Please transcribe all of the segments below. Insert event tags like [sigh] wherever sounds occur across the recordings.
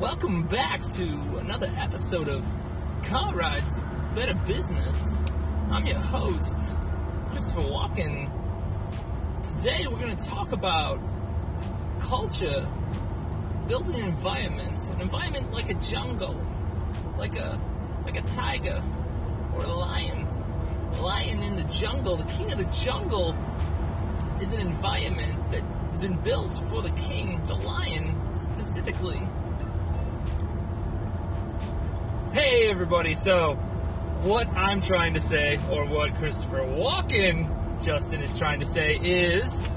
Welcome back to another episode of Car Rides Better Business. I'm your host, Christopher Walken. Today we're going to talk about culture, building an environment, an environment like a jungle, like a like a tiger or a lion. A lion in the jungle, the king of the jungle is an environment that has been built for the king, the lion specifically. Hey everybody, so what I'm trying to say, or what Christopher Walken Justin is trying to say, is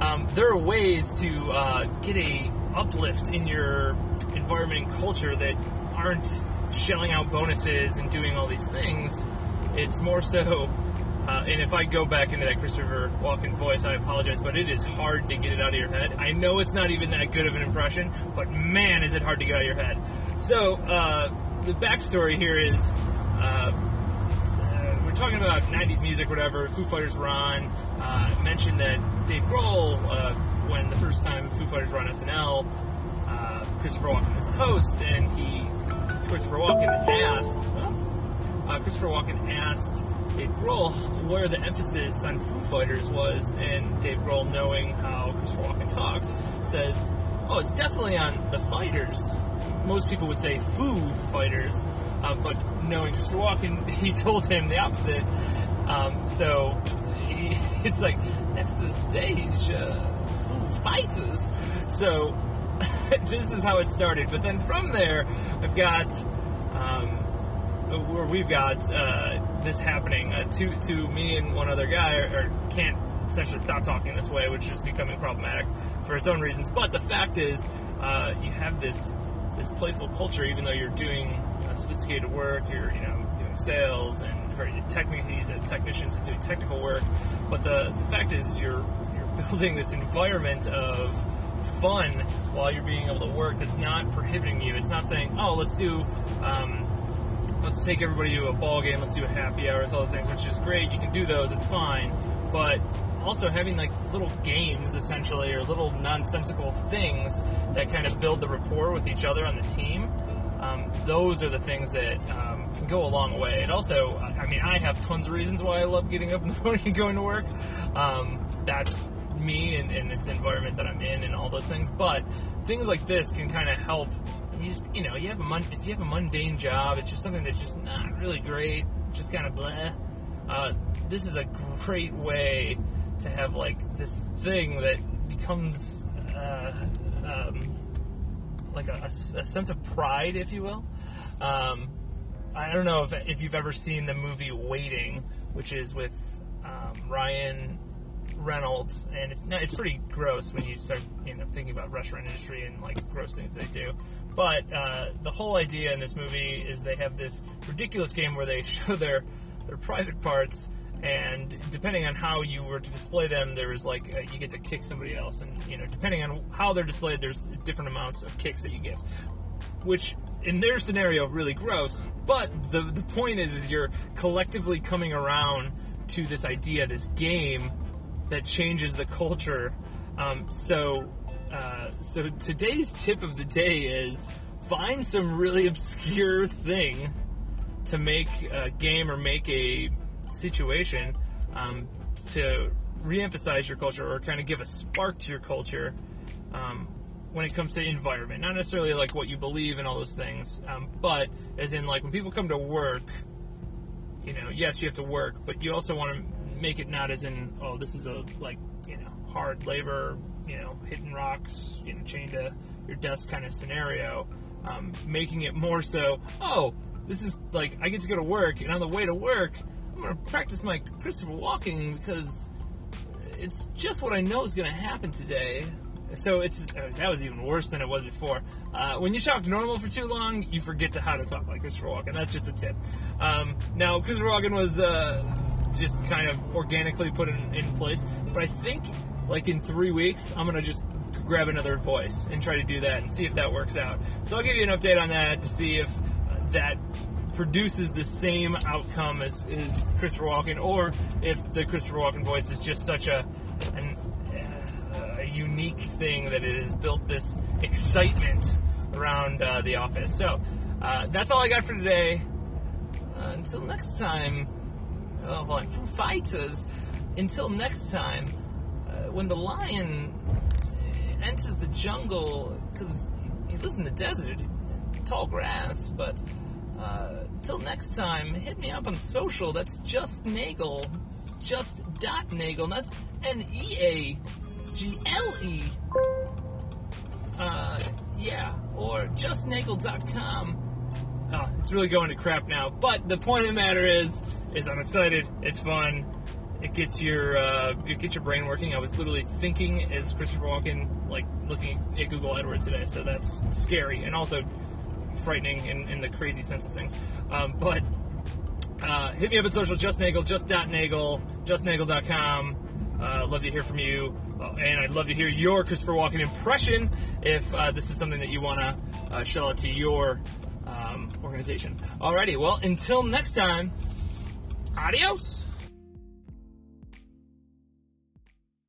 um, there are ways to uh, get a uplift in your environment and culture that aren't shelling out bonuses and doing all these things. It's more so uh, and if I go back into that Christopher Walken voice, I apologize, but it is hard to get it out of your head. I know it's not even that good of an impression, but man, is it hard to get out of your head. So, uh, the backstory here is uh, uh we're talking about 90s music, whatever. Foo Fighters were on. Uh, mentioned that Dave Grohl, uh, when the first time Foo Fighters were on SNL, Christopher Walken was the host, and he, Christopher Walken asked, Christopher Walken asked Dave Grohl where the emphasis on Foo Fighters was, and Dave Grohl, knowing how Christopher Walken talks, says, "Oh, it's definitely on the Fighters." Most people would say food Fighters, uh, but knowing Christopher Walken, [laughs] he told him the opposite. Um, so he, [laughs] it's like next to the stage, uh, Foo Fighters. So [laughs] this is how it started. But then from there, I've got. Um, where we've got uh, this happening. Uh, to to me and one other guy are, are can't essentially stop talking this way, which is becoming problematic for its own reasons. But the fact is, uh, you have this this playful culture, even though you're doing uh, sophisticated work, you're you know doing sales and very technically he's a technician, doing technical work. But the the fact is, you're you're [laughs] building this environment of fun while you're being able to work that's not prohibiting you. It's not saying, oh, let's do um, let's take everybody to a ball game, let's do a happy hour, it's all those things, which is great. You can do those, it's fine. But also having like little games essentially or little nonsensical things that kind of build the rapport with each other on the team. Um, those are the things that um, can go a long way. And also, I mean, I have tons of reasons why I love getting up in the [laughs] morning and going to work. Um, that's me and, and it's the environment that I'm in and all those things. But things like this can kind of help you you know, you have a mon- if you have a mundane job, it's just something that's just not really great, just kind of blah. Uh, this is a great way to have like this thing that becomes uh, um, like a, a, sense of pride, if you will. Um, I don't know if, if you've ever seen the movie Waiting, which is with um, Ryan Reynolds, and it's it's pretty gross when you start you know thinking about restaurant industry and like gross things they do. But uh, the whole idea in this movie is they have this ridiculous game where they [laughs] show their their private parts, and depending on how you were to display them, there is like uh, you get to kick somebody else, and you know depending on how they're displayed, there's different amounts of kicks that you get, which in their scenario really gross. But the the point is, is you're collectively coming around to this idea, this game that changes the culture. Um, so uh, so today's tip of the day is find some really obscure thing to make a game or make a situation um, to re-emphasize your culture or kind of give a spark to your culture um, when it comes to environment. Not necessarily like what you believe and all those things, um, but as in like when people come to work, you know, yes, you have to work, but you also want to make it not as in oh, this is a like you know hard labor you know, hitting rocks, you know, chained to your desk kind of scenario, um, making it more so, oh, this is like I get to go to work, and on the way to work, I'm going to practice my Christopher Walken because it's just what I know is going to happen today. So it's uh, that was even worse than it was before. Uh, when you talk normal for too long, you forget to how to talk like Christopher Walken. That's just a tip. Um, now, Christopher Walken was uh, just kind of organically put in, in place, but I think like in three weeks, I'm gonna just grab another voice and try to do that and see if that works out. So I'll give you an update on that to see if that produces the same outcome as, as Christopher Walken, or if the Christopher Walken voice is just such a an, uh, unique thing that it has built this excitement around uh, the office. So uh, that's all I got for today. Uh, until next time, oh, hold on, Foo Fighters. Until next time, uh, when the lion enters the jungle, because he lives in the desert, tall grass, but uh, until next time, hit me up on social. That's just Neagle, just dot Neagle. That's N E A G L E. Uh, yeah, or justneagle.com. Oh, it's really going to crap now. But the point of the matter is, is I'm excited. It's fun. It gets your uh, it gets your brain working. I was literally thinking as Christopher Walken, like looking at Google AdWords today. So that's scary and also frightening in, in the crazy sense of things. Um, but uh, hit me up at social, just Neagle, just dot Neagle, justneagle.com. Uh, love to hear from you, uh, and I'd love to hear your Christopher Walken impression if uh, this is something that you want to uh, shell out to your um, organization. Alrighty, well, until next time, adios.